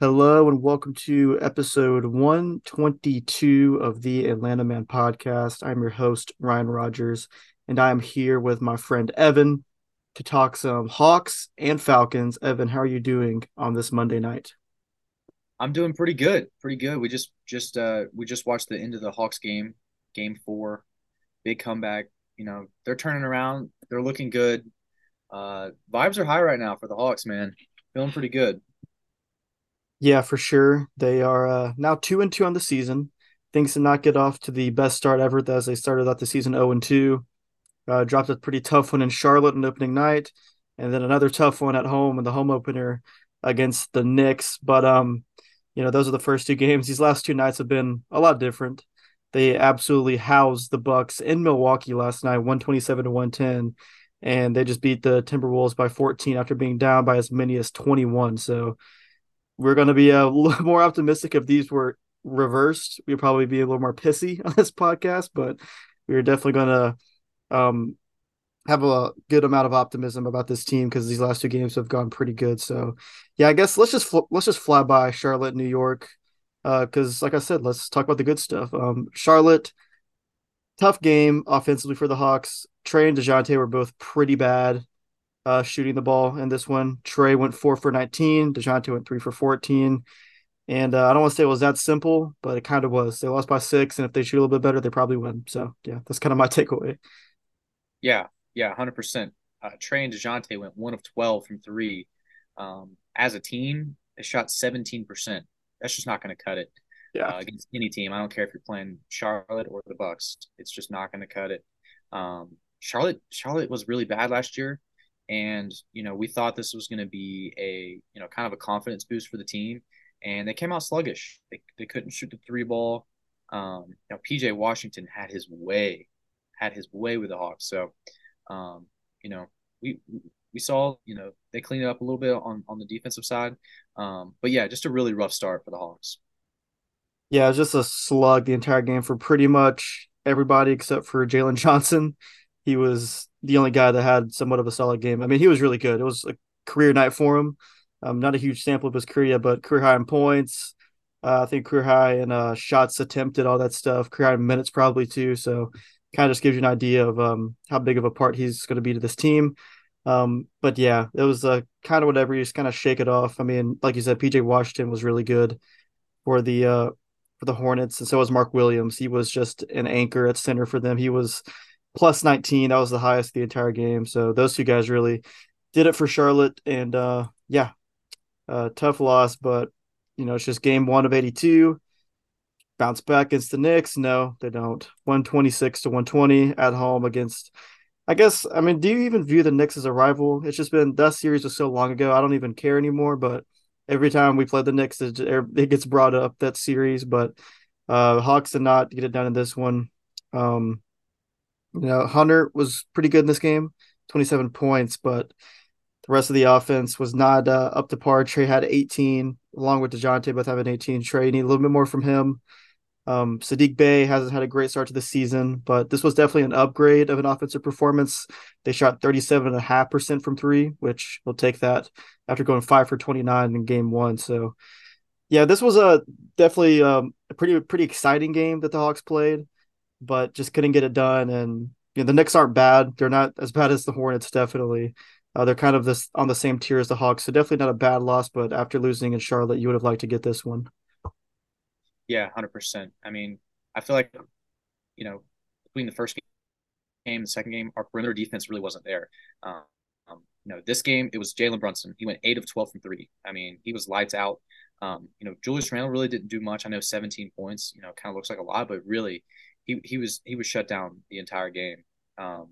Hello and welcome to episode 122 of the Atlanta Man podcast. I'm your host, Ryan Rogers, and I am here with my friend Evan to talk some Hawks and Falcons. Evan, how are you doing on this Monday night? I'm doing pretty good, pretty good. We just just uh we just watched the end of the Hawks game, game four, big comeback. You know they're turning around, they're looking good. Uh, vibes are high right now for the Hawks, man. Feeling pretty good. Yeah, for sure. They are uh, now two and two on the season. Things did not get off to the best start ever as they started out the season zero oh and two. Uh, dropped a pretty tough one in Charlotte on opening night, and then another tough one at home in the home opener against the Knicks. But um, you know, those are the first two games. These last two nights have been a lot different. They absolutely housed the Bucks in Milwaukee last night, 127 to 110, and they just beat the Timberwolves by 14 after being down by as many as 21. So we're going to be a little more optimistic if these were reversed. We'd probably be a little more pissy on this podcast, but we're definitely going to um, have a good amount of optimism about this team because these last two games have gone pretty good. So, yeah, I guess let's just fl- let's just fly by Charlotte, New York, because uh, like I said, let's talk about the good stuff. Um, Charlotte, tough game offensively for the Hawks. Trae and Dejounte were both pretty bad uh, shooting the ball in this one. Trae went four for nineteen. Dejounte went three for fourteen. And uh, I don't want to say it was that simple, but it kind of was. They lost by six, and if they shoot a little bit better, they probably win. So yeah, that's kind of my takeaway. Yeah, yeah, 100%. uh. Trae and Dejounte went one of twelve from three. Um, as a team, they shot seventeen percent. That's just not going to cut it. Yeah. Uh, against any team. I don't care if you're playing Charlotte or the Bucks. It's just not going to cut it. Um, Charlotte, Charlotte was really bad last year, and you know we thought this was going to be a you know kind of a confidence boost for the team, and they came out sluggish. They they couldn't shoot the three ball. Um, you know, PJ Washington had his way, had his way with the Hawks. So um, you know, we we saw, you know, they cleaned it up a little bit on on the defensive side. Um, but yeah, just a really rough start for the Hawks. Yeah, it was just a slug the entire game for pretty much everybody except for Jalen Johnson. He was the only guy that had somewhat of a solid game. I mean, he was really good. It was a career night for him. Um, not a huge sample of his career, but career high in points. Uh, I think career high in uh, shots attempted, all that stuff. Career high in minutes probably too. So kind of just gives you an idea of um, how big of a part he's going to be to this team. Um, but yeah, it was uh, kind of whatever. You just kind of shake it off. I mean, like you said, PJ Washington was really good for the uh, for the Hornets, and so was Mark Williams. He was just an anchor at center for them. He was plus 19. That was the highest the entire game. So those two guys really did it for Charlotte. And uh, yeah, uh, tough loss, but you know, it's just game one of 82 bounce back against the Knicks? No, they don't. 126 to 120 at home against I guess I mean, do you even view the Knicks as a rival? It's just been that series was so long ago. I don't even care anymore, but every time we play the Knicks it, it gets brought up that series, but uh Hawks did not get it done in this one. Um you know, Hunter was pretty good in this game, 27 points, but the rest of the offense was not uh, up to par. Trae had 18, along with DeJounte, both having 18. Trae need a little bit more from him. Um, Saddiq Bey hasn't had a great start to the season, but this was definitely an upgrade of an offensive performance. They shot 37.5% from three, which will take that after going five for 29 in game one. So, yeah, this was a definitely um, a pretty pretty exciting game that the Hawks played, but just couldn't get it done. And you know, the Knicks aren't bad; they're not as bad as the Hornets, definitely. Uh, they're kind of this on the same tier as the Hawks, so definitely not a bad loss. But after losing in Charlotte, you would have liked to get this one. Yeah, hundred percent. I mean, I feel like you know between the first game and the second game, our perimeter defense really wasn't there. Um, um, you know, this game it was Jalen Brunson. He went eight of twelve from three. I mean, he was lights out. Um, you know, Julius Randle really didn't do much. I know 17 points. You know, kind of looks like a lot, but really, he he was he was shut down the entire game. Um,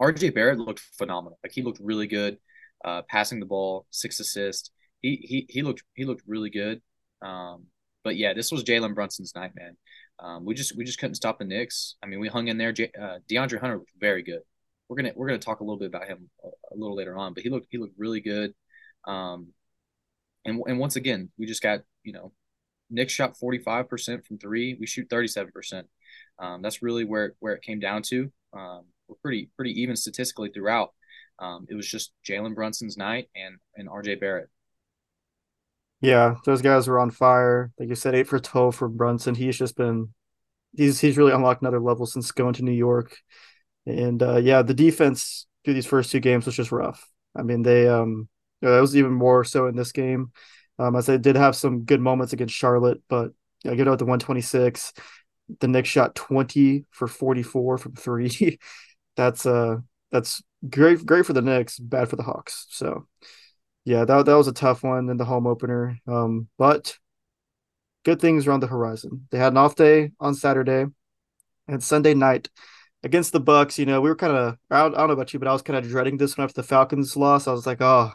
RJ Barrett looked phenomenal. Like he looked really good, uh, passing the ball, six assists. He he he looked he looked really good. Um, but yeah, this was Jalen Brunson's night, man. Um, we just we just couldn't stop the Knicks. I mean, we hung in there. J- uh, DeAndre Hunter was very good. We're gonna we're gonna talk a little bit about him a, a little later on, but he looked he looked really good. Um, and and once again, we just got you know, Knicks shot forty five percent from three. We shoot thirty seven percent. Um, that's really where where it came down to. Um, we're pretty pretty even statistically throughout. Um, it was just Jalen Brunson's night and and RJ Barrett. Yeah, those guys were on fire. Like you said, eight for twelve for Brunson. He's just been he's he's really unlocked another level since going to New York. And uh, yeah, the defense through these first two games was just rough. I mean, they um it was even more so in this game. Um, as they did have some good moments against Charlotte, but I get out the 126. The Knicks shot 20 for 44 from three. that's uh that's great great for the Knicks, bad for the Hawks. So yeah, that that was a tough one in the home opener. Um, but good things are on the horizon. They had an off day on Saturday and Sunday night against the Bucks. You know, we were kind of I, I don't know about you, but I was kind of dreading this one after the Falcons lost. I was like, oh,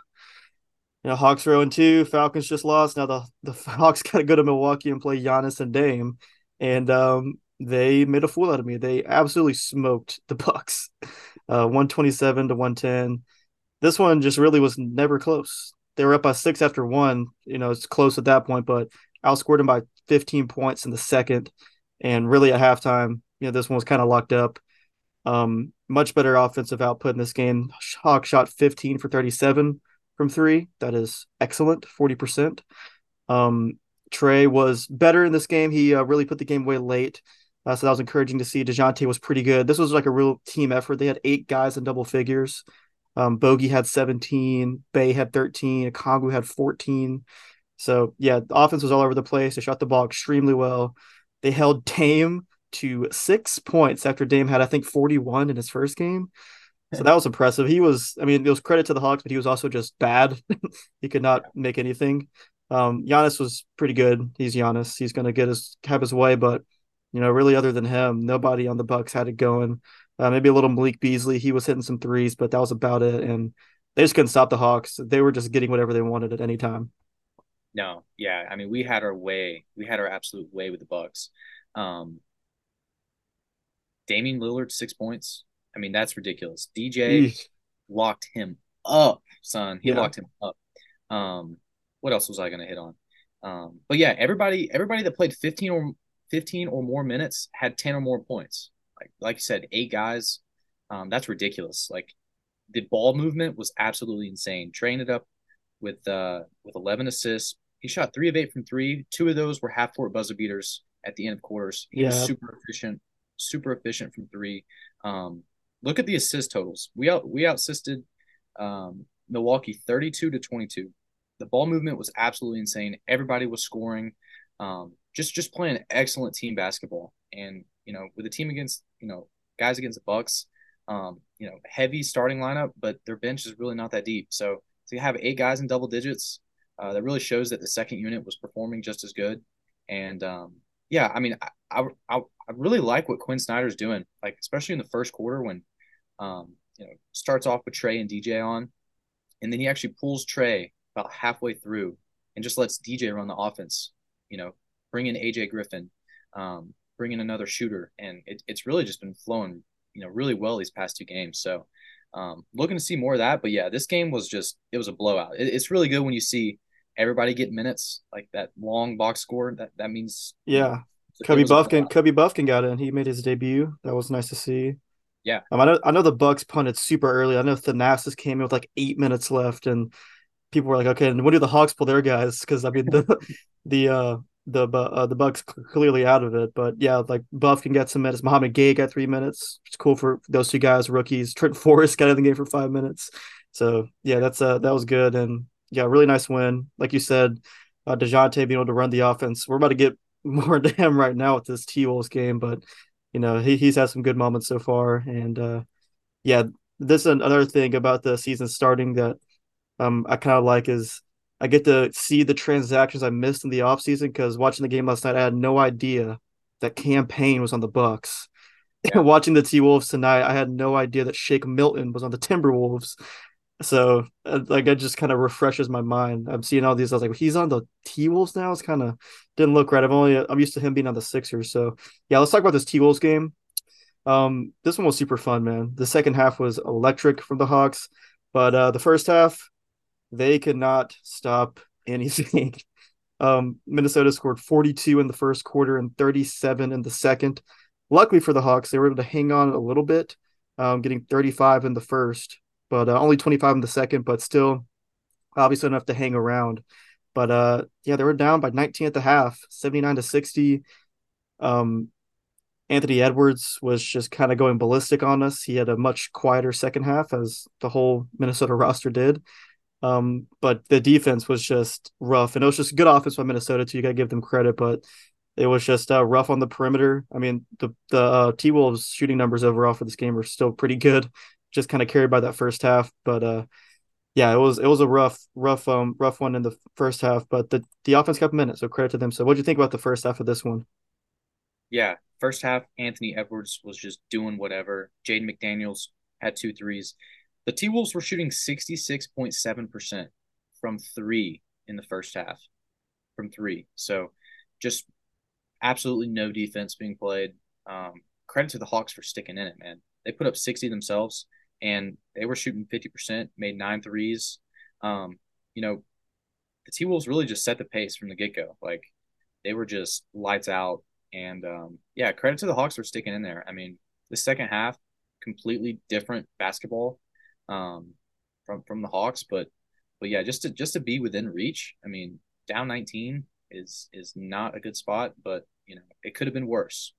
you know, Hawks are 0 2. Falcons just lost. Now the, the Hawks got to go to Milwaukee and play Giannis and Dame. And um, they made a fool out of me. They absolutely smoked the Bucks, uh, 127 to 110. This one just really was never close. They were up by six after one. You know, it's close at that point, but outscored them by 15 points in the second. And really at halftime, you know, this one was kind of locked up. Um, much better offensive output in this game. Hawk shot 15 for 37 from three. That is excellent, 40%. Um, Trae was better in this game. He uh, really put the game away late. Uh, so that was encouraging to see. DeJounte was pretty good. This was like a real team effort. They had eight guys in double figures. Um, Bogi had 17, Bey had 13, Okongwu had 14. So yeah, the offense was all over the place. They shot the ball extremely well. They held Dame to six points after Dame had, I think, 41 in his first game. So that was impressive. He was, I mean, it was credit to the Hawks, but he was also just bad. he could not make anything. Um, Giannis was pretty good. He's Giannis. He's going to get his have his way, but you know, really, other than him, nobody on the Bucks had it going. Uh, maybe a little Malik Beasley. He was hitting some threes, but that was about it. And they just couldn't stop the Hawks. They were just getting whatever they wanted at any time. No, yeah. I mean, we had our way. We had our absolute way with the Bucks. Um, Damian Lillard, six points. I mean, that's ridiculous. DJ Eesh. locked him up, son. He yeah. locked him up. Um, what else was I gonna hit on? Um, but yeah, everybody, everybody that played 15 or 15 or more minutes had 10 or more points. Like, you said, eight guys. Um, that's ridiculous. Like the ball movement was absolutely insane. Trained it up with uh with 11 assists. He shot three of eight from three. Two of those were half court buzzer beaters at the end of quarters. He yeah. was super efficient, super efficient from three. Um, look at the assist totals. We out we outsisted um, Milwaukee 32 to 22. The ball movement was absolutely insane. Everybody was scoring. Um, just just playing excellent team basketball. And you know, with a team against you know guys against the Bucks, um, you know, heavy starting lineup, but their bench is really not that deep. So to have eight guys in double digits, uh, that really shows that the second unit was performing just as good. And um, yeah, I mean, I, I I really like what Quin Snyder's doing, like especially in the first quarter when um, you know, starts off with Trae and DJ on, and then he actually pulls Trae about halfway through and just lets DJ run the offense. You know, bring in AJ Griffin, um, bring in another shooter, and it, it's really just been flowing, you know, really well these past two games. So, um, looking to see more of that. But yeah, this game was just it was a blowout. It, it's really good when you see everybody get minutes like that long box score. That that means yeah. Kobe Bufkin, Kobe Bufkin got in. He made his debut. That was nice to see. Yeah. Um, I know I know the Bucks punted super early. I know Thanasis came in with like eight minutes left, and people were like, "Okay, and when do the Hawks pull their guys?" Because I mean the the uh the uh, the Bucks clearly out of it. But yeah, like Bufkin get some minutes. Mouhamed Gueye got three minutes. It's cool for those two guys, rookies. Trent Forrest got in the game for five minutes. So yeah, that's uh that was good and yeah, really nice win. Like you said, uh, Dejounte being able to run the offense. We're about to get more to him right now with this T Wolves game, but you know, he, he's had some good moments so far. And uh, yeah, this is another thing about the season starting that um, I kind of like is I get to see the transactions I missed in the offseason because watching the game last night, I had no idea that Cam Payne was on the Bucks. Yeah. watching the T Wolves tonight, I had no idea that Shake Milton was on the Timberwolves. So uh, like it just kind of refreshes my mind. I'm seeing all these. I was like, he's on the T Wolves now. It's kind of didn't look right. I've only I'm used to him being on the Sixers. So yeah, let's talk about this T Wolves game. Um, this one was super fun, man. The second half was electric from the Hawks, but uh, the first half they could not stop anything. um, Minnesota scored 42 in the first quarter and 37 in the second. luckily for the Hawks, they were able to hang on a little bit, um, getting 35 in the first, but uh, only 25 in the second, but still obviously enough to hang around. But uh, yeah, they were down by 19 at the half, 79 to 60. Um, Anthony Edwards was just kind of going ballistic on us. He had a much quieter second half, as the whole Minnesota roster did. Um, but the defense was just rough, and it was just good offense by Minnesota too. You got to give them credit, but it was just uh, rough on the perimeter. I mean, the the uh, T Wolves shooting numbers overall for this game are still pretty good, just kind of carried by that first half. But uh, yeah, it was it was a rough rough um rough one in the first half, but the the offense kept minutes, so credit to them. So, what do you think about the first half of this one? Yeah, first half, Anthony Edwards was just doing whatever. Jaden McDaniels had two threes. The T Wolves were shooting sixty six point seven percent from three in the first half, from three. So, just absolutely no defense being played. Um, credit to the Hawks for sticking in it, man. They put up 60 themselves and they were shooting 50%, made nine threes. Um, you know, the T Wolves really just set the pace from the get go. Like they were just lights out. And um, yeah, credit to the Hawks for sticking in there. I mean, the second half, completely different basketball um, from from the Hawks, but but yeah, just to just to be within reach. I mean, down 19 is is not a good spot, but you know, it could have been worse.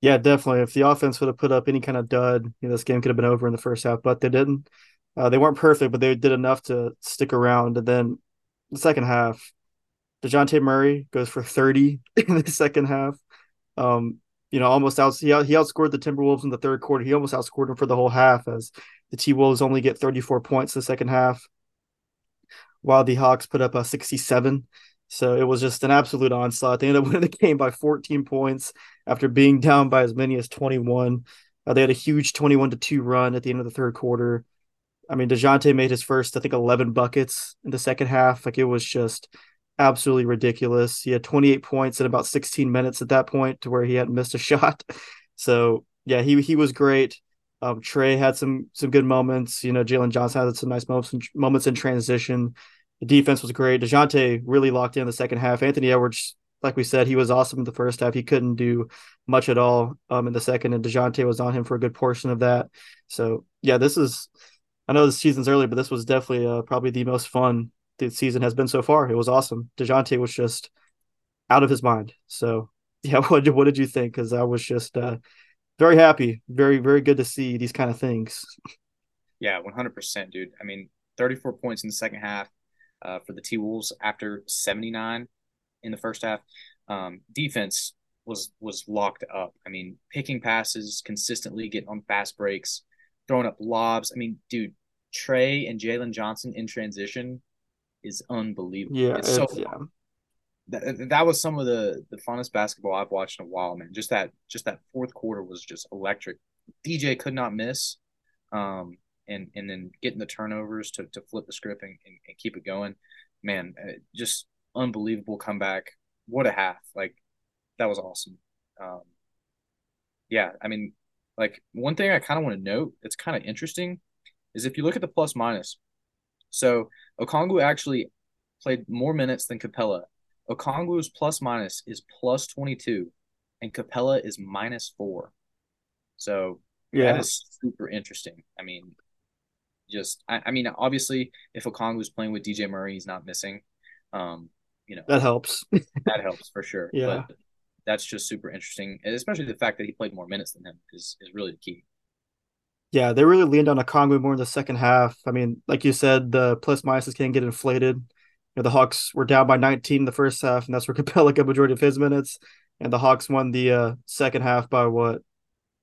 Yeah, definitely. If the offense would have put up any kind of dud, you know, this game could have been over in the first half, but they didn't. Uh, they weren't perfect, but they did enough to stick around. And then the second half, Dejounte Murray goes for 30 in the second half. Um, you know, almost out he, he outscored the Timberwolves in the third quarter. He almost outscored them for the whole half as the T Wolves only get 34 points in the second half, while the Hawks put up a 67. So it was just an absolute onslaught. They ended up winning the game by 14 points after being down by as many as 21. Uh, they had a huge 21 to 2 run at the end of the third quarter. I mean, DeJounte made his first, I think, 11 buckets in the second half. Like it was just absolutely ridiculous. He had 28 points in about 16 minutes at that point to where he hadn't missed a shot. So yeah, he he was great. Um, Trae had some some good moments. You know, Jalen Johnson had some nice moments moments in transition. The defense was great. DeJounte really locked in the second half. Anthony Edwards, like we said, he was awesome in the first half. He couldn't do much at all um, in the second, and DeJounte was on him for a good portion of that. So, yeah, this is, I know the season's early, but this was definitely uh, probably the most fun the season has been so far. It was awesome. DeJounte was just out of his mind. So, yeah, what, what did you think? Because I was just uh, very happy, very, very good to see these kind of things. Yeah, 100%, dude. I mean, 34 points in the second half uh, for the T Wolves after 79 in the first half. Um, defense was was locked up. I mean, picking passes consistently, getting on fast breaks, throwing up lobs. I mean, dude, Trae and Jalen Johnson in transition is unbelievable. Yeah, it's so yeah. That, that was some of the the funnest basketball I've watched in a while, man. Just that just that fourth quarter was just electric. DJ could not miss. Um, and and then getting the turnovers to, to flip the script and, and, and keep it going. Man, uh, just unbelievable comeback. What a half! Like that was awesome. Um, yeah, I mean, like one thing I kind of want to note It's kind of interesting is if you look at the plus minus. So Okongwu actually played more minutes than Capela. Okongwu's plus minus is plus 22 and Capela is minus 4. So yeah. that is super interesting. I mean, just I, I mean obviously if Okongwu was playing with DJ Murray, he's not missing. Um, you know that helps. that helps for sure. Yeah. But that's just super interesting, and especially the fact that he played more minutes than him is is really the key. Yeah, they really leaned on Okongwu more in the second half. I mean, like you said, the plus minuses can get inflated. You know, the Hawks were down by 19 in the first half, and that's where Capela got majority of his minutes. And the Hawks won the uh, second half by what,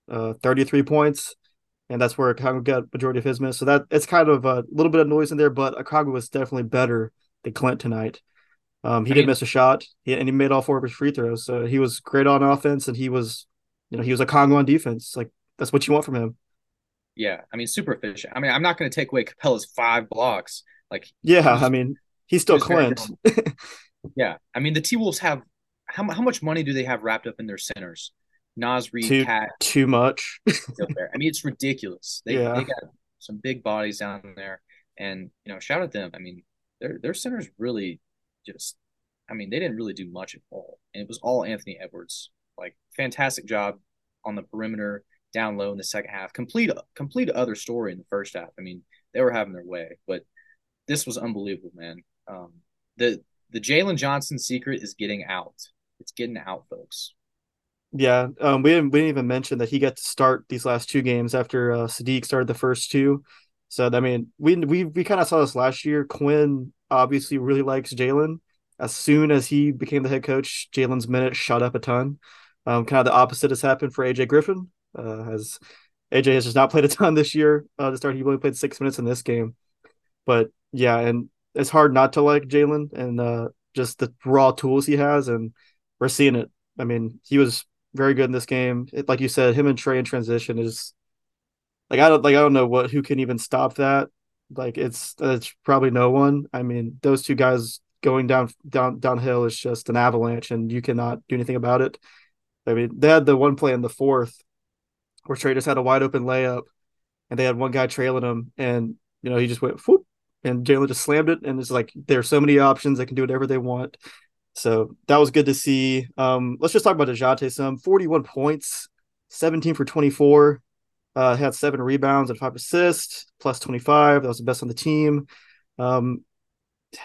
uh, 33 points and that's where Okongwu got majority of his minutes. So that it's kind of a little bit of noise in there, but Okongwu was definitely better than Clint tonight. Um, he I did mean, miss a shot, he, and he made all four of his free throws. So he was great on offense, and he was, you know, he was Okongwu on defense. Like that's what you want from him. Yeah, I mean, super efficient. I mean, I'm not going to take away Capela's five blocks. Like, yeah, I mean, he's still Clint. yeah, I mean, the T Wolves have how how much money do they have wrapped up in their centers? Naz Reid, too, KAT, too much. I mean, it's ridiculous. They yeah. they got some big bodies down there, and you know, shout at them. I mean, their their centers really just. I mean, they didn't really do much at all, and it was all Anthony Edwards Like fantastic job on the perimeter, down low in the second half. Complete complete other story in the first half. I mean, they were having their way, but this was unbelievable, man. Um, the the Jalen Johnson secret is getting out. It's getting out, folks. Yeah, um, we didn't we didn't even mention that he got to start these last two games after uh, Saddiq started the first two. So I mean, we we we kind of saw this last year. Quin obviously really likes Jalen. As soon as he became the head coach, Jalen's minutes shot up a ton. Um, kind of the opposite has happened for AJ Griffin, uh, as AJ has just not played a ton this year. Uh, to start, he only played six minutes in this game. But yeah, and it's hard not to like Jalen and uh, just the raw tools he has, and we're seeing it. I mean, he was very good in this game. It, like you said, him and Trae in transition is like I don't like I don't know what who can even stop that. Like it's it's probably no one. I mean, those two guys going down down downhill is just an avalanche, and you cannot do anything about it. I mean, they had the one play in the fourth where Trae just had a wide open layup, and they had one guy trailing him, and you know he just went whoop, and Jalen just slammed it, and it's like there are so many options; they can do whatever they want. So that was good to see. Um, let's just talk about Dejounte some. 41 points, 17 for 24. Uh, had seven rebounds and five assists, plus 25. That was the best on the team. Um,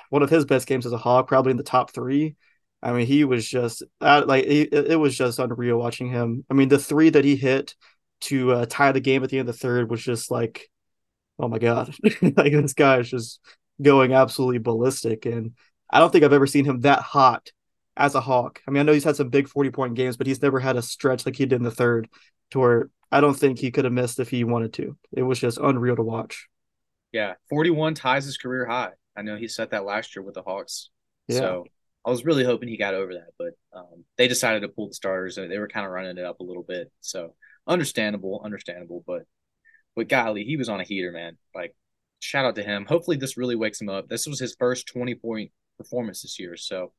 one of his best games as a Hawk, probably in the top three. I mean, he was just uh, like it was just unreal watching him. I mean, the three that he hit to uh, tie the game at the end of the third was just like, oh my god, like this guy is just going absolutely ballistic. And I don't think I've ever seen him that hot as a Hawk. I mean, I know he's had some big 40 point games, but he's never had a stretch like he did in the third to where I don't think he could have missed if he wanted to. It was just unreal to watch. Yeah, 41 ties his career high. I know he set that last year with the Hawks. Yeah. So I was really hoping he got over that, but um, they decided to pull the starters. And they were kind of running it up a little bit. So understandable, understandable. But but golly, he was on a heater, man. Like shout out to him. Hopefully this really wakes him up. This was his first 20 point performance this year. So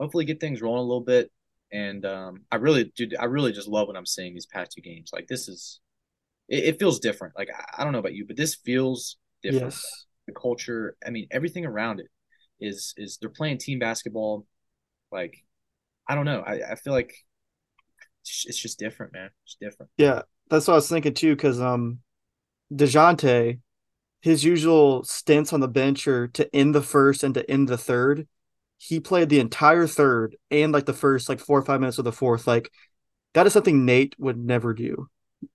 hopefully get things rolling a little bit. And um, I really, dude, I really just love what I'm seeing these past two games. Like this is, it, it feels different. Like I, I, don't know about you, but this feels different. Yes. The culture, I mean, everything around it is is they're playing team basketball. Like I don't know. I, I feel like it's just different, man. It's different. Yeah, that's what I was thinking too. Because um, Dejounte, his usual stints on the bench are to end the first and to end the third he played the entire third and like the first like four or five minutes of the fourth. Like that is something Nate would never do.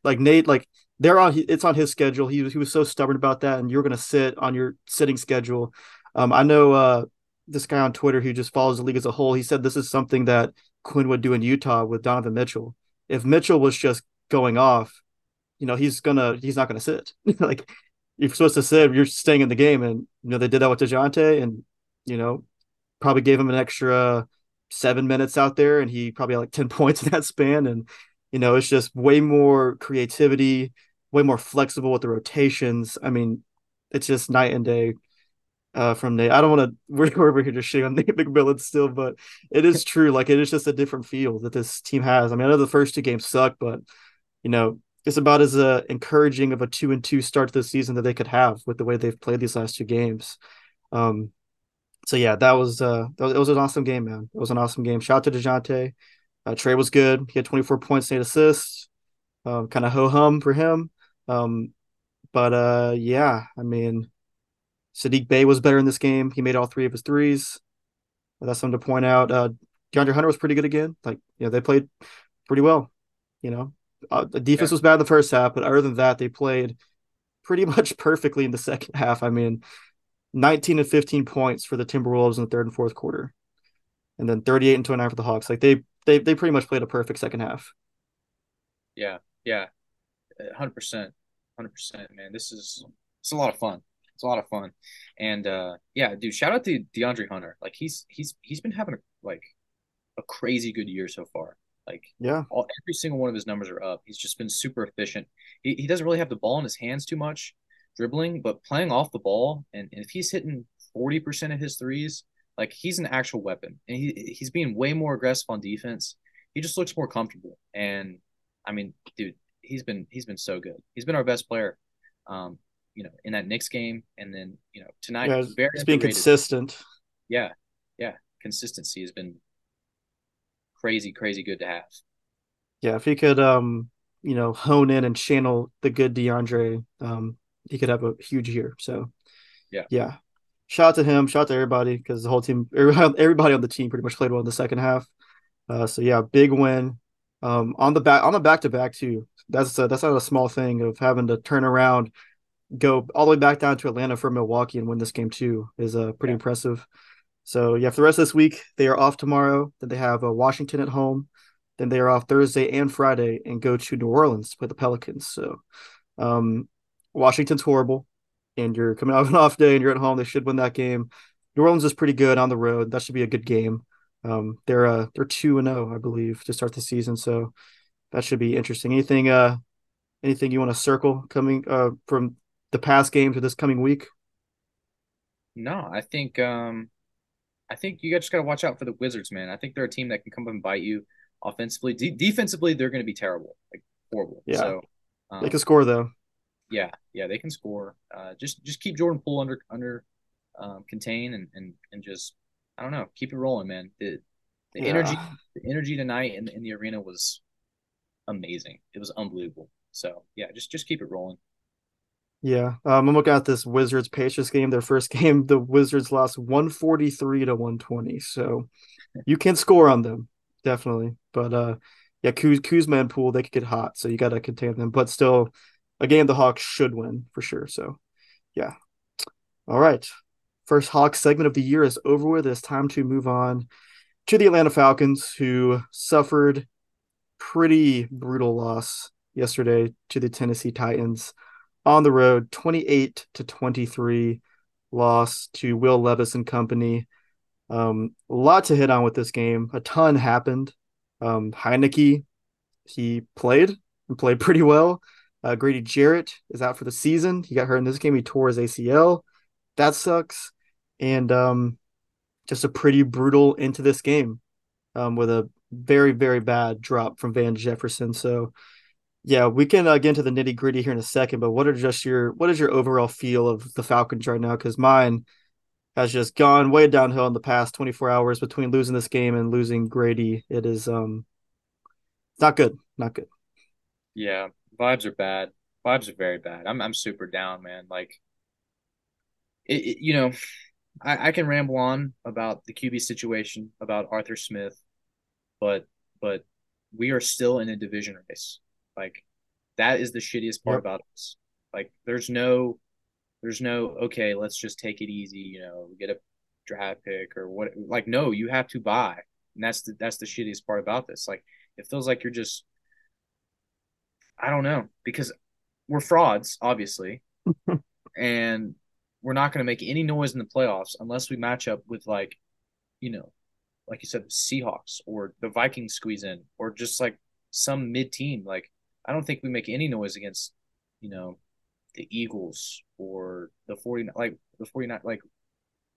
Like Nate, like they're on it's on his schedule. He was he was so stubborn about that, and you're gonna sit on your sitting schedule. Um, I know uh this guy on Twitter who just follows the league as a whole. He said this is something that Quin would do in Utah with Donovan Mitchell. If Mitchell was just going off, you know, he's gonna he's not gonna sit. like you're supposed to sit, you're staying in the game, and you know they did that with Dejounte, and you know probably gave him an extra seven minutes out there, and he probably had like 10 points in that span. And, you know, it's just way more creativity, way more flexible with the rotations. I mean, it's just night and day uh, from Nate. I don't want to, we're, we're over here just shitting on Nate McMillan still, but it is true. Like, it is just a different feel that this team has. I mean, I know the first two games suck, but, you know, it's about as uh, encouraging of a two and two start to the season that they could have with the way they've played these last two games. Um, so yeah, that was uh that was, it was an awesome game, man. It was an awesome game. Shout out to Dejounte. Uh, Trae was good. He had 24 points, eight assists. Um, kind of ho hum for him. Um, but uh, yeah, I mean, Saddiq Bey was better in this game. He made all three of his threes. That's something to point out. Uh, DeAndre Hunter was pretty good again. Like, you know, they played pretty well. You know, uh, the defense yeah. was bad in the first half, but other than that, they played pretty much perfectly in the second half. I mean, 19 and 15 points for the Timberwolves in the third and fourth quarter, and then 38 and 29 for the Hawks. Like they they they pretty much played a perfect second half. Yeah, yeah, hundred percent, hundred percent, man. This is it's a lot of fun. It's a lot of fun, and uh yeah, dude. Shout out to DeAndre Hunter. Like he's he's he's been having a, like a crazy good year so far. Like yeah, all, every single one of his numbers are up. He's just been super efficient. He he doesn't really have the ball in his hands too much, dribbling, but playing off the ball, and, and if he's hitting 40% of his threes, like he's an actual weapon. And he he's being way more aggressive on defense. He just looks more comfortable. And I mean, dude, he's been he's been so good. He's been our best player. Um, you know, in that Knicks game, and then you know tonight. Yeah, very it's being consistent. Yeah, yeah, consistency has been crazy, crazy good to have. Yeah, if he could um, you know, hone in and channel the good DeAndre, um, he could have a huge year. So Yeah. yeah. Shout out to him, shout out to everybody because the whole team everybody on the team pretty much played well in the second half. Uh, so yeah, big win. Um, on the back on the back to back too. That's a, that's not a small thing of having to turn around, go all the way back down to Atlanta for Milwaukee and win this game too is uh, pretty Yeah. impressive. So yeah, for the rest of this week they are off tomorrow. Then they have uh, Washington at home. Then they are off Thursday and Friday and go to New Orleans to play the Pelicans. So um, Washington's horrible, and you're coming out of an off day and you're at home. They should win that game. New Orleans is pretty good on the road. That should be a good game. Um, they're uh they're two and zero, I believe, to start the season. So that should be interesting. Anything uh anything you want to circle coming uh from the past game to this coming week? No, I think um I think you just got to watch out for the Wizards, man. I think they're a team that can come up and bite you offensively. De- defensively, they're going to be terrible, like horrible. Yeah, So, they um, can score though. yeah, yeah, they can score. Uh, just just keep Jordan Poole under under um, contain and and and just I don't know, keep it rolling, man. The the energy the energy tonight in in the arena was amazing. It was unbelievable. So yeah, just just keep it rolling. Yeah. Um, I'm looking at this Wizards Pacers game. Their first game, the Wizards lost 143 to 120. So you can score on them, definitely. But uh, yeah, Kuz, Kuzma and Poole, they could get hot, so you got to contain them. But still, a game the Hawks should win for sure. So yeah. All right. First Hawks segment of the year is over with. It's time to move on to the Atlanta Falcons, who suffered pretty brutal loss yesterday to the Tennessee Titans on the road, 28 to 23 loss to Will Levis and company. Um, a lot to hit on with this game. A ton happened. Um, Heinicke, he played and played pretty well. Uh, Grady Jarrett is out for the season. He got hurt in this game. He tore his ACL. That sucks. And um, just a pretty brutal into this game um, with a very, very bad drop from Van Jefferson. So, yeah, we can uh, get into the nitty gritty here in a second. But what are just your what is your overall feel of the Falcons right now? Because mine has just gone way downhill in the past 24 hours between losing this game and losing Grady. It is um not good, not good. Yeah, vibes are bad. Vibes are very bad. I'm I'm super down, man. Like it, it you know, I, I can ramble on about the QB situation, about Arthur Smith, but but we are still in a division race. Like that is the shittiest part Yep. about this. Like there's no there's no okay, let's just take it easy, you know, get a draft pick or what like no, you have to buy. And that's the that's the shittiest part about this. Like it feels like you're just I don't know, because we're frauds, obviously, and we're not going to make any noise in the playoffs unless we match up with like, you know, like you said, the Seahawks or the Vikings squeeze in, or just like some mid team. Like, I don't think we make any noise against, you know, the Eagles or the 49 like the 49 like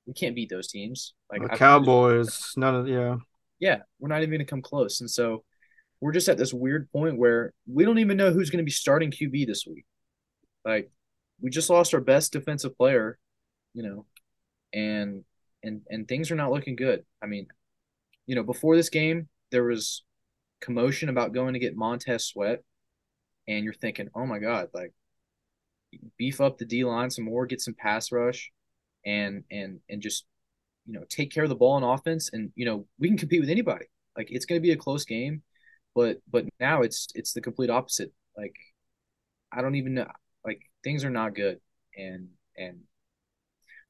we can't beat those teams. Like The I Cowboys, none of yeah. yeah, we're not even going to come close. And so we're just at this weird point where we don't even know who's going to be starting QB this week. Like we just lost our best defensive player, you know, and and and things are not looking good. I mean, you know, before this game, there was commotion about going to get Montez Sweat, and you're thinking, oh my god, like beef up the D line some more, get some pass rush, and and and just you know take care of the ball on offense, and you know we can compete with anybody. Like it's going to be a close game, but but now it's it's the complete opposite. Like I don't even know. Like things are not good, and and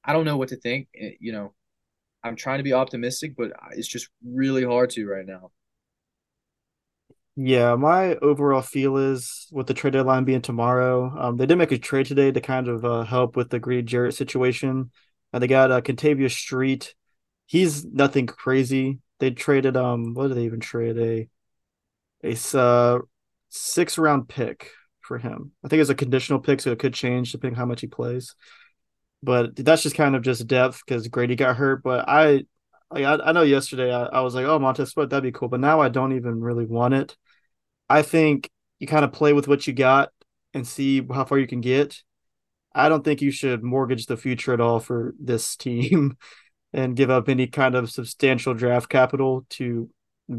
I don't know what to think. Eh, You know, I'm trying to be optimistic, but it's just really hard to right now. Yeah, my overall feel is with the trade deadline being tomorrow. Um, they did make a trade today to kind of uh, help with the Grady Jarrett situation. Uh, they got uh, Kentavius Street. He's nothing crazy. They traded um, what did they even trade a uh, six round pick for him. I think it's a conditional pick, so it could change depending how much he plays. But that's just kind of just depth because Grady got hurt. But I, I, I know yesterday I, I was like, oh Montez Sweat, that'd be cool. But now I don't even really want it. I think you kind of play with what you got and see how far you can get. I don't think you should mortgage the future at all for this team and give up any kind of substantial draft capital to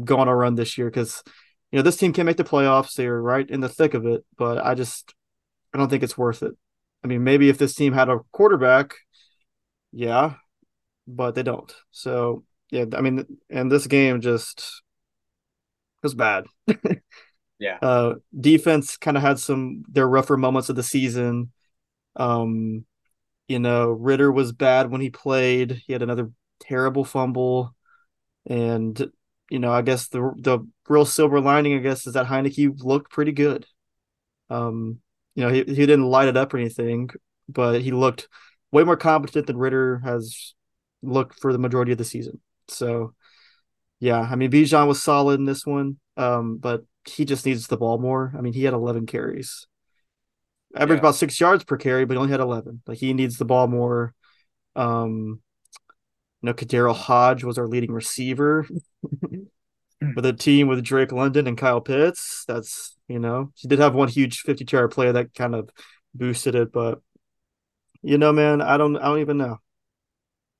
go on a run this year because you know, this team can make the playoffs. They're right in the thick of it, but I just I don't think it's worth it. I mean, maybe if this team had a quarterback, yeah, but they don't. So yeah, I mean, and this game just was bad. yeah. Uh, defense kind of had some their rougher moments of the season. Um, you know, Ridder was bad when he played. He had another terrible fumble, and you know, I guess the the real silver lining, I guess, is that Heinicke looked pretty good. Um, you know, he he didn't light it up or anything, but he looked way more competent than Ridder has looked for the majority of the season. So, yeah, I mean, Bijan was solid in this one, um, but he just needs the ball more. I mean, he had 11 carries, averaged yeah. about six yards per carry, but he only had 11. Like he needs the ball more. Um, you know, KhaDarel Hodge was our leading receiver with a team with Drake London and Kyle Pitts. That's you know, he did have one huge 52 yard play that kind of boosted it, but you know, man, I don't, I don't even know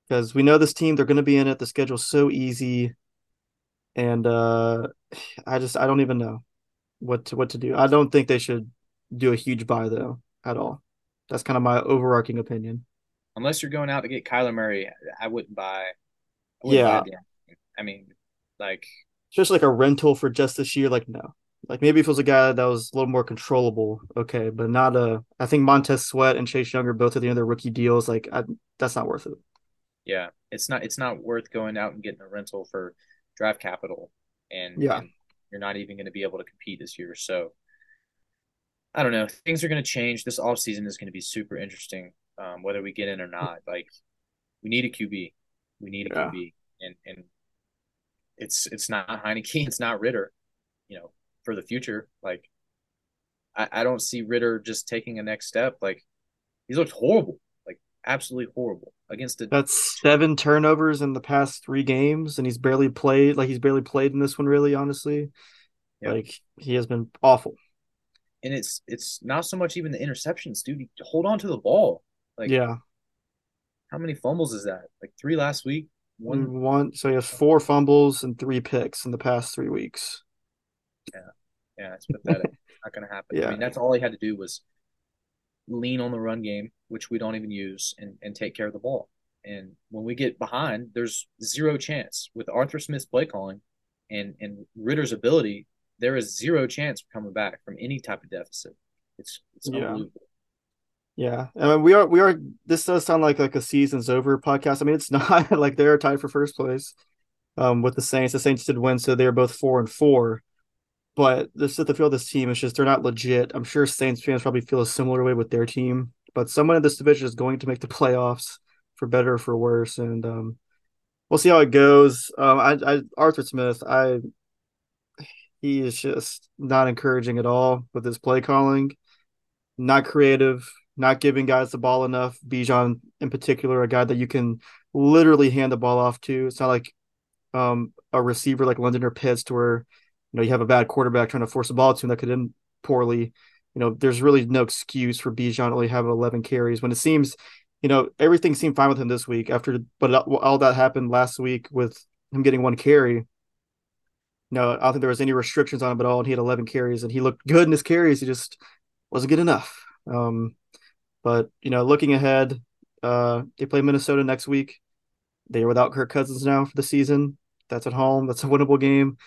because we know this team they're going to be in it. The schedule's so easy, and uh I just I don't even know what to, what to do. I don't think they should do a huge buy though at all. That's kind of my overarching opinion. Unless you're going out to get Kyler Murray, I wouldn't buy. I wouldn't yeah, buy I mean, like just like a rental for just this year. Like no, like maybe if it was a guy that was a little more controllable, okay, but not a. I think Montez Sweat and Chase Younger both at the end of their rookie deals. Like I, that's not worth it. Yeah, it's not. It's not worth going out and getting a rental for draft capital, and yeah, and you're not even going to be able to compete this year. So I don't know. Things are going to change. This off season is going to be super interesting, um, whether we get in or not. Like we need a QB. We need a yeah. QB, and and it's it's not Heinicke. It's not Ridder. You know, for the future. Like, I, I don't see Ridder just taking a next step. Like, he's looked horrible, like absolutely horrible against the. That's seven turnovers in the past three games, and he's barely played. Like he's barely played in this one, really. Honestly, yep. like he has been awful. And it's it's not so much even the interceptions, dude. Hold on to the ball. Like, yeah. How many fumbles is that? Like three last week. One, mm, one. So he has four fumbles and three picks in the past three weeks. Yeah, yeah, it's pathetic. Not to happen. Yeah. I mean, that's all he had to do was lean on the run game, which we don't even use, and and take care of the ball. And when we get behind, there's zero chance with Arthur Smith's play calling and and Ridder's ability. There is zero chance of coming back from any type of deficit. It's it's yeah. unbelievable. Yeah, I mean, we are we are. This does sound like like a season's over podcast. I mean, it's not like they're tied for first place um, with the Saints. The Saints did win, so they're both four and four. But this at the field, this team is just they're not legit. I'm sure Saints fans probably feel a similar way with their team. But someone in this division is going to make the playoffs for better or for worse, and um, we'll see how it goes. Um, I, I Arthur Smith, I he is just not encouraging at all with his play calling, not creative, not giving guys the ball enough. Bijan in particular, a guy that you can literally hand the ball off to. It's not like um, a receiver like London or Pitts to where you know you have a bad quarterback trying to force the ball to him that could end poorly. You know, there's really no excuse for Bijan only having 11 carries when it seems, you know, everything seemed fine with him this week after, but all that happened last week with him getting one carry. No, I don't think there was any restrictions on him at all, and he had 11 carries, and he looked good in his carries. He just wasn't good enough. Um, but you know, looking ahead, uh, they play Minnesota next week. They are without Kirk Cousins now for the season. That's at home. That's a winnable game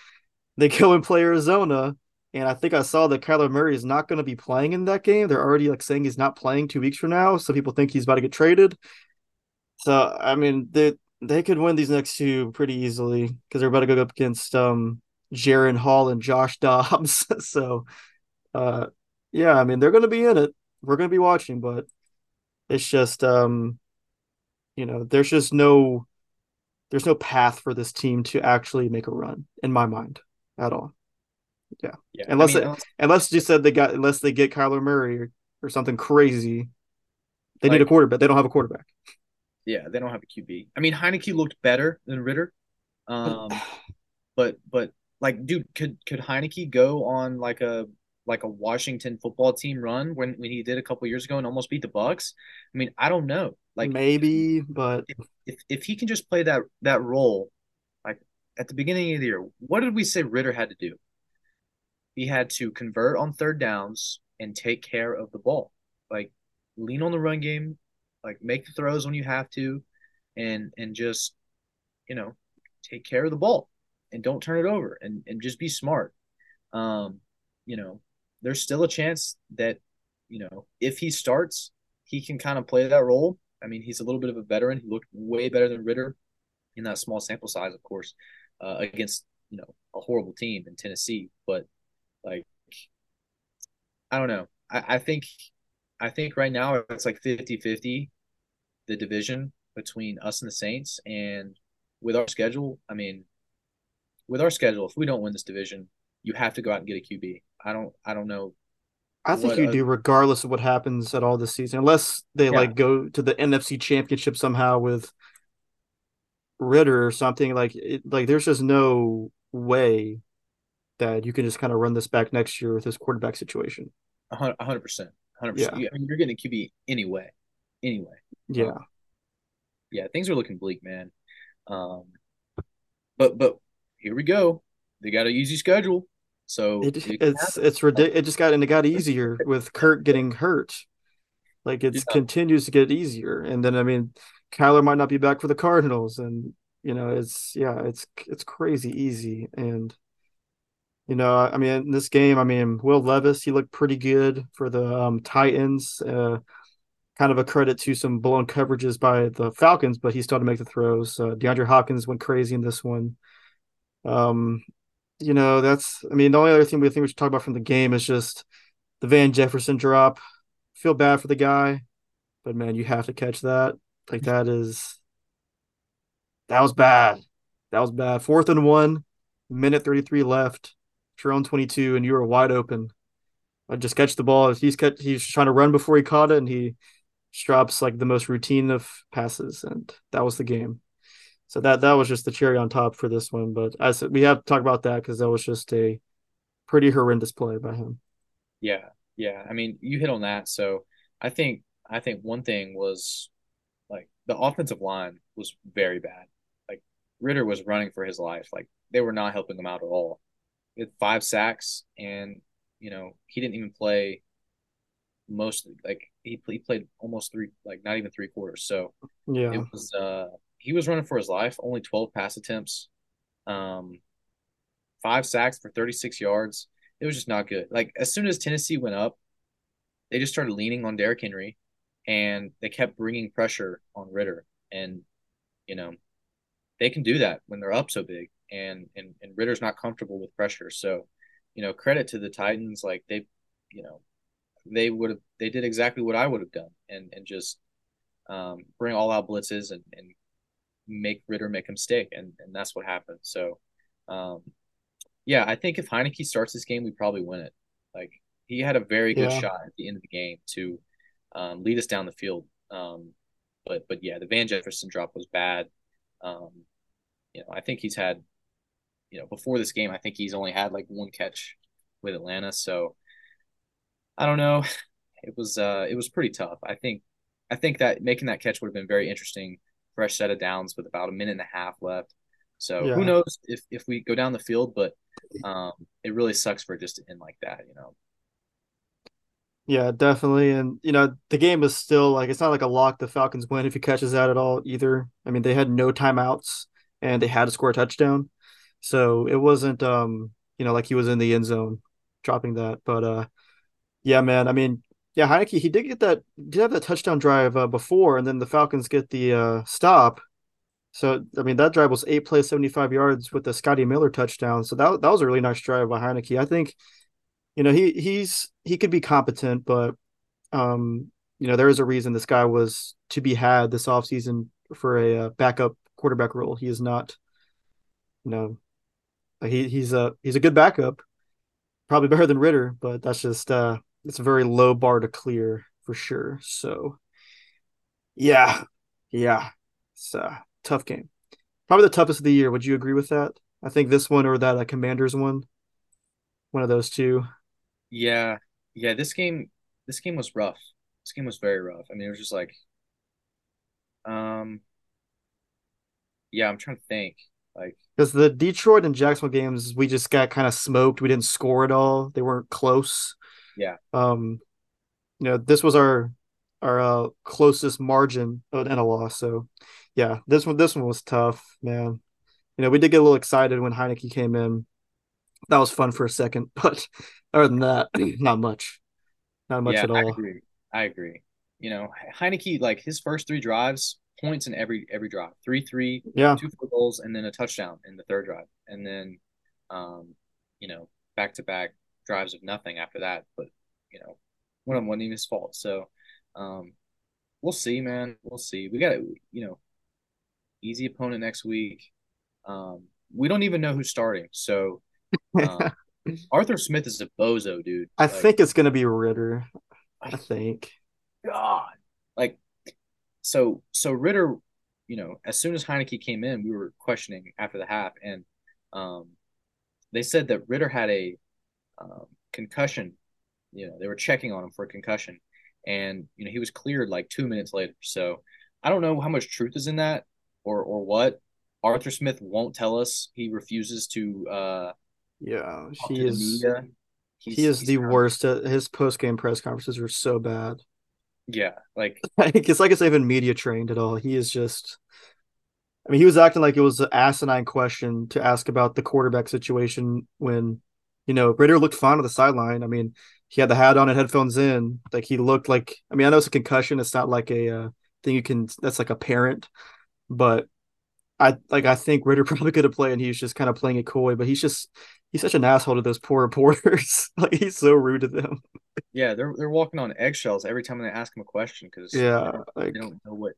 they go and play Arizona. And I think I saw that Kyler Murray is not going to be playing in that game. They're already like saying he's not playing two weeks from now. So people think he's about to get traded. So I mean, they they could win these next two pretty easily because they're about to go up against um Jaren Hall and Josh Dobbs. so uh yeah, I mean they're gonna be in it. We're gonna be watching, but it's just um you know, there's just no there's no path for this team to actually make a run in my mind at all. Yeah. yeah unless I mean, it, unless you said they got unless they get Kyler Murray or, or something crazy, they like, need a quarterback. They don't have a quarterback. Yeah, they don't have a QB. I mean, Heinicke looked better than Ridder, Um, but but like, dude, could could Heinicke go on like a like a Washington football team run when when he did a couple years ago and almost beat the Bucks? I mean, I don't know. Like maybe, but if, if, if he can just play that that role like at the beginning of the year, what did we say Ridder had to do? He had to convert on third downs and take care of the ball. Like lean on the run game, like make the throws when you have to, and and just you know take care of the ball and don't turn it over and and just be smart. Um, you know, there's still a chance that you know if he starts, he can kind of play that role. I mean, he's a little bit of a veteran. He looked way better than Ridder in that small sample size, of course, uh, against you know a horrible team in Tennessee. But like, I don't know. I, I think I think right now it's like 50-50, the division between us and the Saints. And with our schedule, I mean, with our schedule, if we don't win this division, you have to go out and get a QB. I don't I don't know. I think you do regardless of what happens at all this season, unless they yeah. like go to the NFC Championship somehow with Ridder or something. Like it, like there's just no way that you can just kind of run this back next year with this quarterback situation. hundred percent, hundred percent. I mean, you're getting a QB anyway, anyway. Yeah, um, yeah. Things are looking bleak, man. Um, but but here we go. They got an easy schedule, so it it's it's ridiculous. It just got and it got easier with Kirk getting hurt. Like it yeah. continues to get easier, and then I mean, Kyler might not be back for the Cardinals, and you know it's yeah, it's it's crazy easy, and you know, I mean, in this game, I mean, Will Levis, he looked pretty good for the um, Titans. Uh, kind of a credit to some blown coverages by the Falcons, but he started to make the throws. Uh, DeAndre Hopkins went crazy in this one. Um, you know, that's, I mean, the only other thing we think we should talk about from the game is just the Van Jefferson drop. Feel bad for the guy, but man, you have to catch that. Like, that is, that was bad. That was bad. Fourth and one, minute 33 left you're 22 and you were wide open. I just catch the ball. He's cut, he's trying to run before he caught it, and he drops like the most routine of passes, and that was the game. So that that was just the cherry on top for this one. But as we have to talk about that because that was just a pretty horrendous play by him. Yeah, yeah. I mean, you hit on that. So I think I think one thing was like the offensive line was very bad. Like Ridder was running for his life. Like they were not helping him out at all with five sacks, and you know he didn't even play most like he, he played almost three like not even three quarters. So yeah, it was uh he was running for his life. Only twelve pass attempts, um, five sacks for thirty six yards. It was just not good. Like as soon as Tennessee went up, they just started leaning on Derrick Henry, and they kept bringing pressure on Ridder, And you know, they can do that when they're up so big and and and Ridder's not comfortable with pressure. So, you know, credit to the Titans, like they, you know, they would have they did exactly what I would have done, and and just um, bring all out blitzes and and make Ridder make a mistake, and and that's what happened. So, um, yeah, I think if Heinicke starts this game, we probably win it. Like he had a very good yeah. shot at the end of the game to um, lead us down the field. Um, but but yeah, the Van Jefferson drop was bad. Um, you know, I think he's had you know, before this game, I think he's only had like one catch with Atlanta. So I don't know. It was uh it was pretty tough. I think I think that making that catch would have been very interesting. Fresh set of downs with about a minute and a half left. So yeah. who knows if if we go down the field, but um it really sucks for just to end like that, you know. Yeah, definitely. And you know, the game is still like it's not like a lock the Falcons win if he catches that at all either. I mean, they had no timeouts and they had to score a touchdown. So it wasn't um, you know, like he was in the end zone dropping that. But uh yeah, man. I mean, yeah, Heinicke, he did get that did have that touchdown drive uh, before, and then the Falcons get the uh stop. So I mean that drive was eight plays, 75 yards with the Scotty Miller touchdown. So that that was a really nice drive by Heinicke. I think, you know, he he's he could be competent, but um, you know, there is a reason this guy was to be had this offseason for a uh, backup quarterback role. He is not, you know, he he's a he's a good backup, probably better than Ridder, but that's just uh it's a very low bar to clear for sure. So yeah, yeah, it's a tough game. Probably the toughest of the year. Would you agree with that? I think this one or that uh, Commanders one, one of those two. Yeah, yeah. This game, this game was rough. This game was very rough. I mean, it was just like, um, yeah. I'm trying to think. Like because the Detroit and Jacksonville games, we just got kind of smoked. We didn't score at all. They weren't close. yeah, Um, you know, this was our our uh, closest margin in a loss. So, yeah, this one this one was tough, man. You know, we did get a little excited when Heinicke came in. That was fun for a second, but other than that, not much, not much yeah, at all. I agree. I agree. You know, Heinicke like his first three drives points in every every drive. Three three, Yeah, two field goals, and then a touchdown in the third drive, and then um, you know, back to back drives of nothing after that. But you know, one of them wasn't even his fault. So um, we'll see, man. We'll see. We got you know, easy opponent next week. Um, we don't even know who's starting. So um, Arthur Smith is a bozo, dude. I Like, think it's gonna be Ridder. I think. God, so so Ridder, you know, as soon as Heinicke came in, we were questioning after the half, and um, they said that Ridder had a um, concussion. You know, they were checking on him for a concussion, and you know he was cleared like two minutes later. So I don't know how much truth is in that, or or what. Arthur Smith won't tell us. He refuses to uh, Yeah, he is. media. He is the worst. His post game press conferences are so bad. Yeah, like it's like it's not even media trained at all. He is just. I mean, he was acting like it was an asinine question to ask about the quarterback situation when, you know, Ridder looked fine on the sideline. I mean, he had the hat on and headphones in. Like he looked like. I mean, I know it's a concussion. It's not like a uh, thing you can. That's like a parent, but I like. I think Ridder probably could have played, and he's just kind of playing it coy. But he's just. He's such an asshole to those poor reporters. like he's so rude to them. yeah, they're they're walking on eggshells every time they ask him a question because Yeah, don't like they don't know what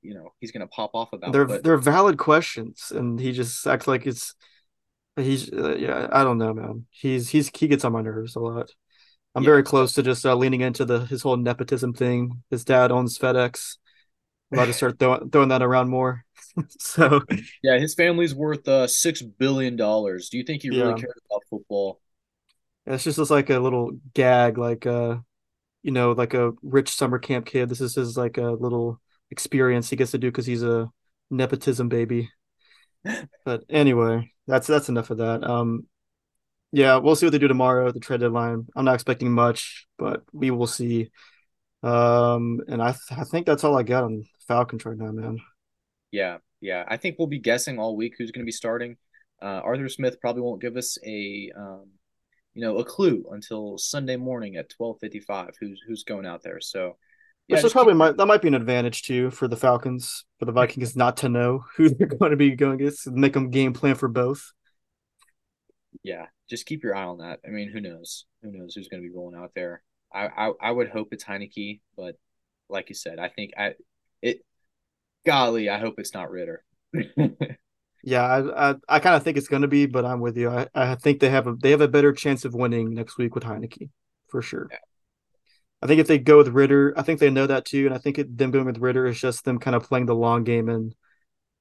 you know he's gonna pop off about. they're But they're valid questions, and he just acts like it's he's uh, yeah. I don't know, man. He's he's he gets on my nerves a lot. I'm yeah, very close to just uh, leaning into the his whole nepotism thing. His dad owns FedEx. I'm about to start throwing throwing that around more. so yeah, his family's worth uh six billion dollars. Do you think he really cares about football? it's just, just like a little gag, like uh, you know, like a rich summer camp kid. This is his like a little experience he gets to do because he's a nepotism baby. But anyway, that's that's enough of that. Um, yeah, we'll see what they do tomorrow at the trade deadline. I'm not expecting much, but we will see. Um, and I th- I think that's all I got on Falcons right now, man. Yeah, yeah. I think we'll be guessing all week who's gonna be starting. Uh, Arthur Smith probably won't give us a um, you know, a clue until Sunday morning at twelve fifty five. Who's who's going out there? So yeah, Which is just probably might that might be an advantage too for the Falcons, for the Vikings not to know who they're going to be going against, and make them game plan for both. yeah, just keep your eye on that. I mean, who knows? Who knows who's going to be rolling out there? I, I I would hope it's Heinicke, but like you said, I think I it. Golly, I hope it's not Ridder. Yeah, I I, I kind of think it's going to be, but I'm with you. I, I think they have a they have a better chance of winning next week with Heinicke for sure. Yeah. I think if they go with Ridder, I think they know that too, and I think it, them going with Ridder is just them kind of playing the long game and you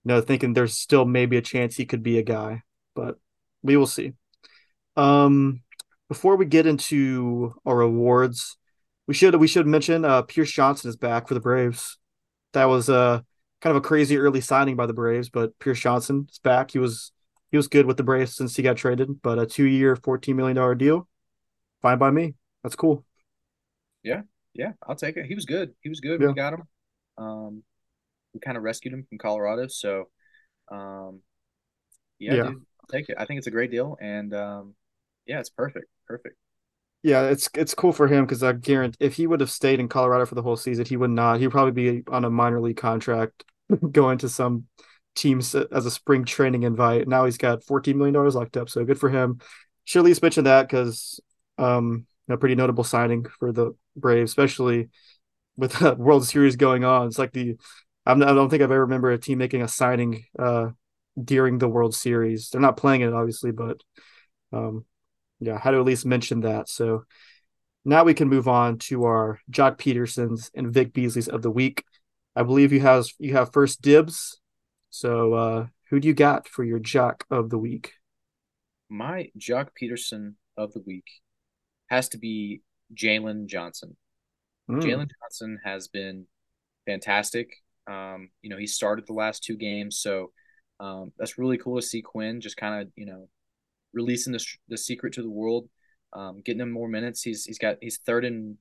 know thinking there's still maybe a chance he could be a guy, but we will see. Um, before we get into our awards, we should we should mention uh Pierce Johnson is back for the Braves. That was uh kind of a crazy early signing by the Braves, but Pierce Johnson is back. He was he was good with the Braves since he got traded, but a two year, fourteen million dollar deal, fine by me. That's cool. yeah, yeah, I'll take it. He was good. He was good Yeah, we got him. Um, we kind of rescued him from Colorado, so um, yeah, yeah, dude, I'll take it. I think it's a great deal, and um, yeah, it's perfect, perfect. yeah. It's it's cool for him because I guarantee if he would have stayed in Colorado for the whole season, he would not. He'd probably be on a minor league contract, going to some teams as a spring training invite. Now he's got fourteen million dollars locked up, so good for him. Should at least mention that because um, a pretty notable signing for the Braves, especially with the World Series going on. It's like the I don't think I've ever remember a team making a signing uh, during the World Series. They're not playing it, obviously, but um, yeah, had to at least mention that. So now we can move on to our Joc Pedersons and Vic Beasley's of the week. I believe you have you have first dibs. So uh, who do you got for your Jock of the week? My Joc Pederson of the week has to be Jalen Johnson. Mm, Jalen Johnson has been fantastic. Um, you know, he started the last two games, so Um, that's really cool to see Quin just kind of you know releasing the the secret to the world, um, getting him more minutes. He's he's got he's third in,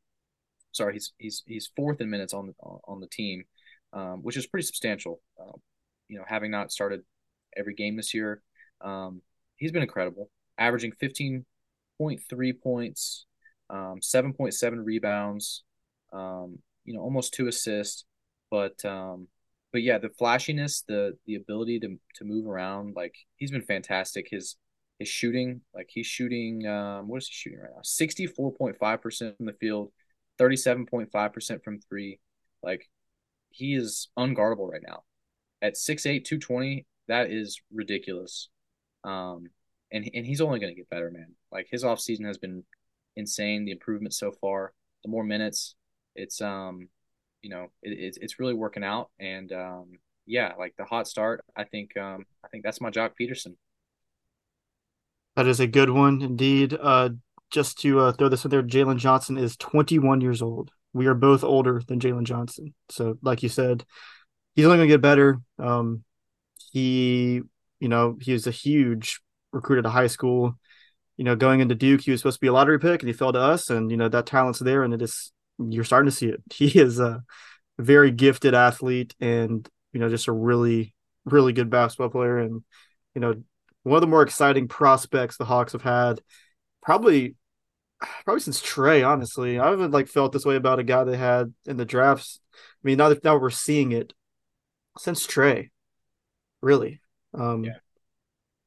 sorry he's he's he's fourth in minutes on the on the team, um, which is pretty substantial. Uh, you know, having not started every game this year, um, he's been incredible, averaging fifteen point three points, um, seven point seven rebounds, um, you know, almost two assists, but um, but yeah, the flashiness, the the ability to to move around, like he's been fantastic. His his shooting, like he's shooting, um, what is he shooting right now? Sixty four point five percent from the field, thirty seven point five percent from three. Like he is unguardable right now. At 6'8", 220, that is ridiculous. Um, and and he's only going to get better, man. Like his offseason has been insane. The improvement so far, the more minutes, it's um you know, it, it's it's really working out. And um, yeah, like the hot start, I think um, I think that's my Joc Pederson. That is a good one indeed. Uh, just to uh, throw this in there, Jalen Johnson is 21 years old. We are both older than Jalen Johnson. So, like you said, he's only going to get better. Um, he, you know, he was a huge recruit at a high school. You know, going into Duke, he was supposed to be a lottery pick, and he fell to us. And you know that talent's there, and it is you're starting to see it. He is a very gifted athlete and you know just a really really good basketball player and you know one of the more exciting prospects the Hawks have had probably probably since Trae honestly I haven't like felt this way about a guy they had in the drafts I mean now that now we're seeing it since Trae really um yeah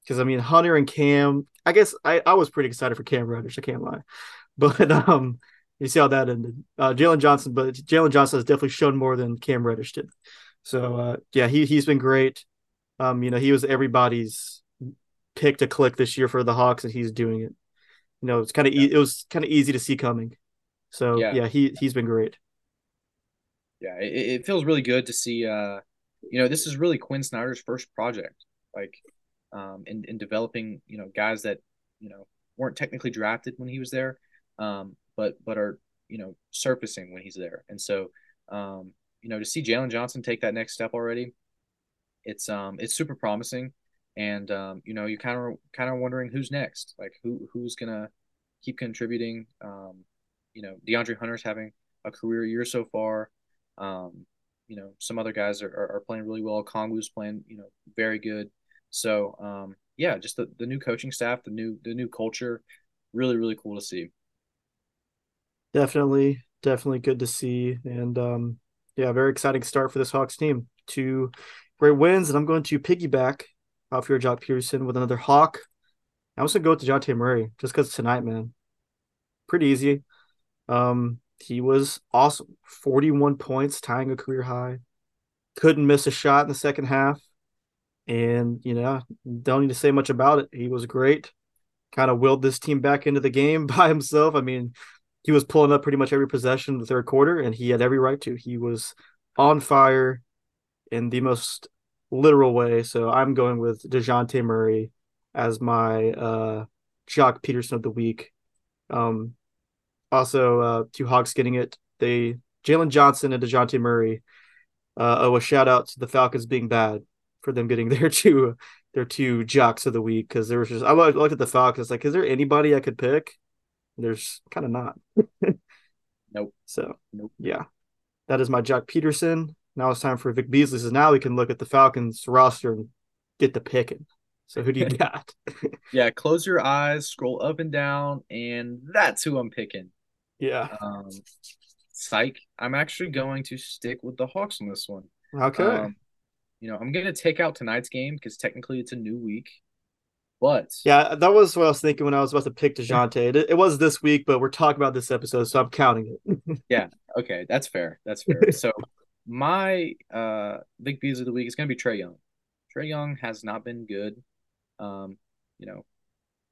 because I mean Hunter and Cam I guess I I was pretty excited for Cam Reddish I can't lie but um you see how that ended. Uh, Jalen Johnson, but Jalen Johnson has definitely shown more than Cam Reddish did. So uh, yeah, he he's been great. Um, you know, he was everybody's pick to click this year for the Hawks, and he's doing it. You know, it's kind of yeah. e- it was kind of easy to see coming. So yeah. yeah, he he's been great. Yeah, it, it feels really good to see. Uh, you know, this is really Quin Snyder's first project, like, um, in in developing you know guys that you know weren't technically drafted when he was there. Um, but but are you know surfacing when he's there. And so um, you know to see Jalen Johnson take that next step already, it's um it's super promising. And um, you know you kind of kind of wondering who's next, like who who's gonna keep contributing. Um, you know DeAndre Hunter's having a career year so far. Um, you know some other guys are, are, are playing really well. Okongwu's playing you know very good. So um, yeah, just the, the new coaching staff, the new the new culture, really really cool to see. Definitely, definitely good to see. And um, yeah, very exciting start for this Hawks team. Two great wins, and I'm going to piggyback off your Joc Pederson with another Hawk. I'm going to go with DeJounte Murray just because tonight, man. Pretty easy. Um, he was awesome. 41 points, tying a career high. Couldn't miss a shot in the second half. And, you know, don't need to say much about it. He was great. Kind of willed this team back into the game by himself. I mean, he was pulling up pretty much every possession in the third quarter, and he had every right to. He was on fire in the most literal way. So I'm going with DeJounte Murray as my uh Joc Pederson of the week. Um also uh two Hawks getting it. They Jalen Johnson and DeJounte Murray uh owe a shout out to the Falcons being bad for them getting their two their two jocks of the week because there was just I looked at the Falcons like is there anybody I could pick? There's kind of not. nope. So nope. Yeah, that is my Joc Pederson. Now it's time for Vic Beasley. So now we can look at the Falcons roster and get the picking. So who do you got? yeah, close your eyes, scroll up and down, and that's who I'm picking. Yeah. Um, psych. I'm actually going to stick with the Hawks on this one. Okay. Um, you know, I'm going to take out tonight's game because technically it's a new week. But yeah, that was what I was thinking when I was about to pick Dejounte. It, it was this week, but we're talking about this episode, so I'm counting it. yeah, okay, that's fair. That's fair. so my uh big bees of the week is going to be Trae Young. Trae Young has not been good. Um, you know,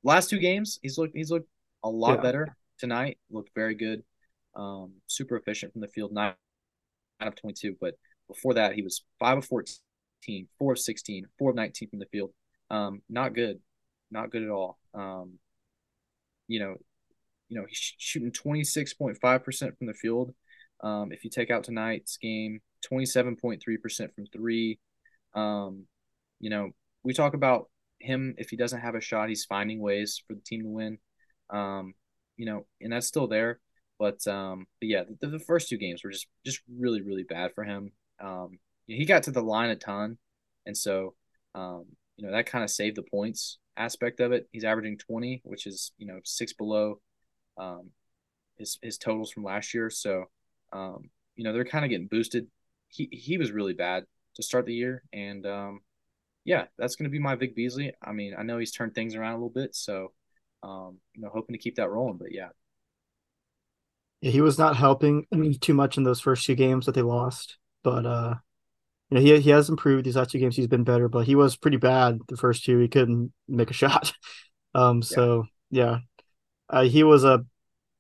last two games he's looked he's looked a lot yeah. better. Tonight looked very good. Um, super efficient from the field, nine out of twenty two. But before that, he was five of 14, 4 of 16, 4 of 19 from the field. Um, not good not good at all. Um, you know, you know, he's shooting 26.5% from the field. Um, if you take out tonight's game, 27.3% from three. Um, you know, we talk about him if he doesn't have a shot, he's finding ways for the team to win. Um, you know, and that's still there. But um, but yeah, the, the first two games were just just really really bad for him. Um, he got to the line a ton, and so um, you know that kind of saved the points aspect of it. He's averaging 20, which is you know six below um, his his totals from last year. So um, you know they're kind of getting boosted. He he was really bad to start the year, and um, yeah, that's going to be my Vic Beasley. I mean, I know he's turned things around a little bit, so um, you know hoping to keep that rolling. But yeah. Yeah, he was not helping too much in those first two games that they lost, but uh, you know, he he has improved these last two games. He's been better, but he was pretty bad the first two. He couldn't make a shot. Um, so yeah, yeah. Uh, he was a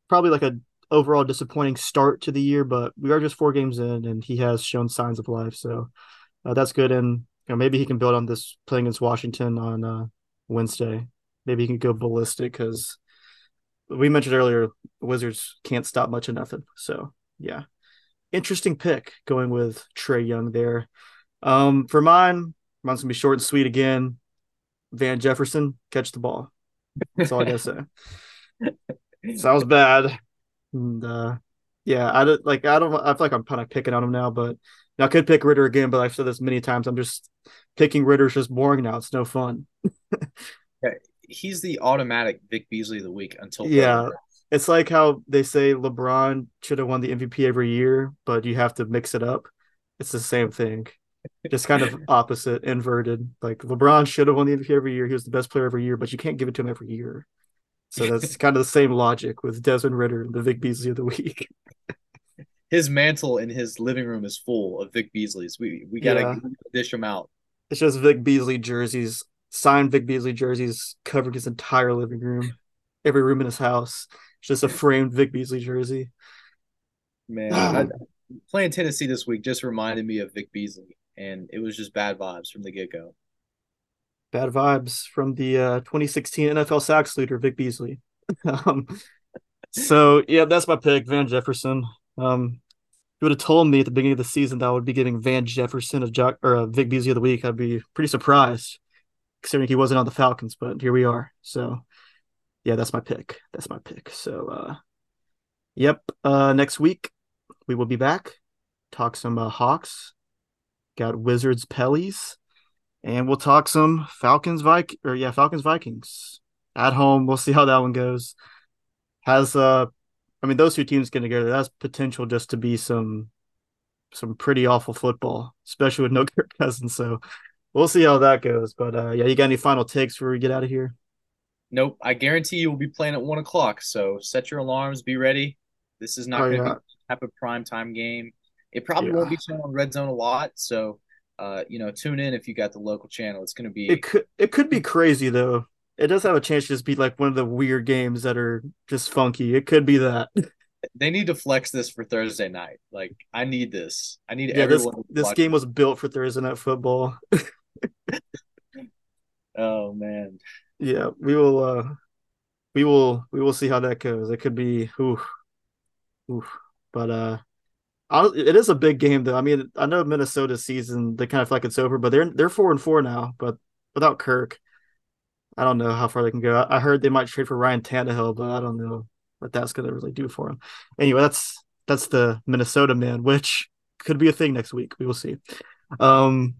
probably like a overall disappointing start to the year, but we are just four games in, and he has shown signs of life. So uh, that's good, and you know, maybe he can build on this playing against Washington on uh, Wednesday. Maybe he can go ballistic because we mentioned earlier, Wizards can't stop much of nothing. So yeah, interesting pick going with Trae Young there. Um, for mine, mine's gonna be short and sweet again. Van Jefferson, catch the ball. That's all I gotta say. Sounds bad. And uh, yeah, I don't like. I don't. I feel like I'm kind of picking on him now, but I could pick Ridder again. But I've said this many times. I'm just picking Ridder's just boring now. It's no fun. yeah, he's the automatic Vic Beasley of the week until yeah. It's like how they say LeBron should have won the MVP every year, but you have to mix it up. It's the same thing, just kind of opposite, inverted. Like LeBron should have won the MVP every year. He was the best player every year, but you can't give it to him every year. So that's kind of the same logic with Desmond Ridder, the Vic Beasley of the week. His mantle in his living room is full of Vic Beasleys. We we gotta yeah. dish him out. It's just Vic Beasley jerseys signed Vic Beasley jerseys covered his entire living room, every room in his house. It's just a framed Vic Beasley jersey. Man, I, playing Tennessee this week just reminded me of Vic Beasley, and it was just bad vibes from the get go. Bad vibes from the uh, 2016 NFL sacks leader Vic Beasley. um, so yeah, that's my pick, Van Jefferson. Um, you would have told me at the beginning of the season that I would be giving Van Jefferson a jock or a Vic Beasley of the week. I'd be pretty surprised considering he wasn't on the Falcons, but here we are. So yeah, that's my pick. That's my pick. So uh yep. Uh next week we will be back. Talk some uh, Hawks. Got Wizards Pellies. And we'll talk some Falcons Vik or yeah, Falcons Vikings. At home. We'll see how that one goes. Has uh I mean those two teams getting together, that's potential just to be some some pretty awful football, especially with no Kirk Cousins. So we'll see how that goes. But uh, yeah, you got any final takes before we get out of here? Nope. I guarantee you will be playing at one o'clock. So set your alarms. Be ready. This is not oh, going to yeah. be type of prime time game. It probably yeah. won't be shown on Red Zone a lot. So, uh, you know, tune in if you got the local channel. It's going to be. It could it could be crazy though. It does have a chance to just be like one of the weird games that are just funky. It could be that. They need to flex this for Thursday night. Like I need this. I need yeah, everyone. This, this game was built for Thursday night football. oh man. Yeah, we will uh we will we will see how that goes. It could be oof, oof. But uh it is a big game though. I mean, I know Minnesota's season they kind of feel like it's over, but they're they're four and four now. But without Kirk, I don't know how far they can go. I, heard they might trade for Ryan Tannehill, but I don't know what that's going to really do for him. Anyway, that's that's the Minnesota man, which could be a thing next week. We will see. Um,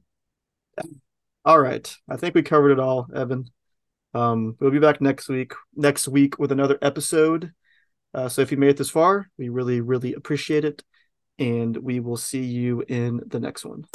all right. I think we covered it all, Evan. Um, we'll be back next week, next week with another episode. Uh, so if you made it this far, we really, really appreciate it. And we will see you in the next one.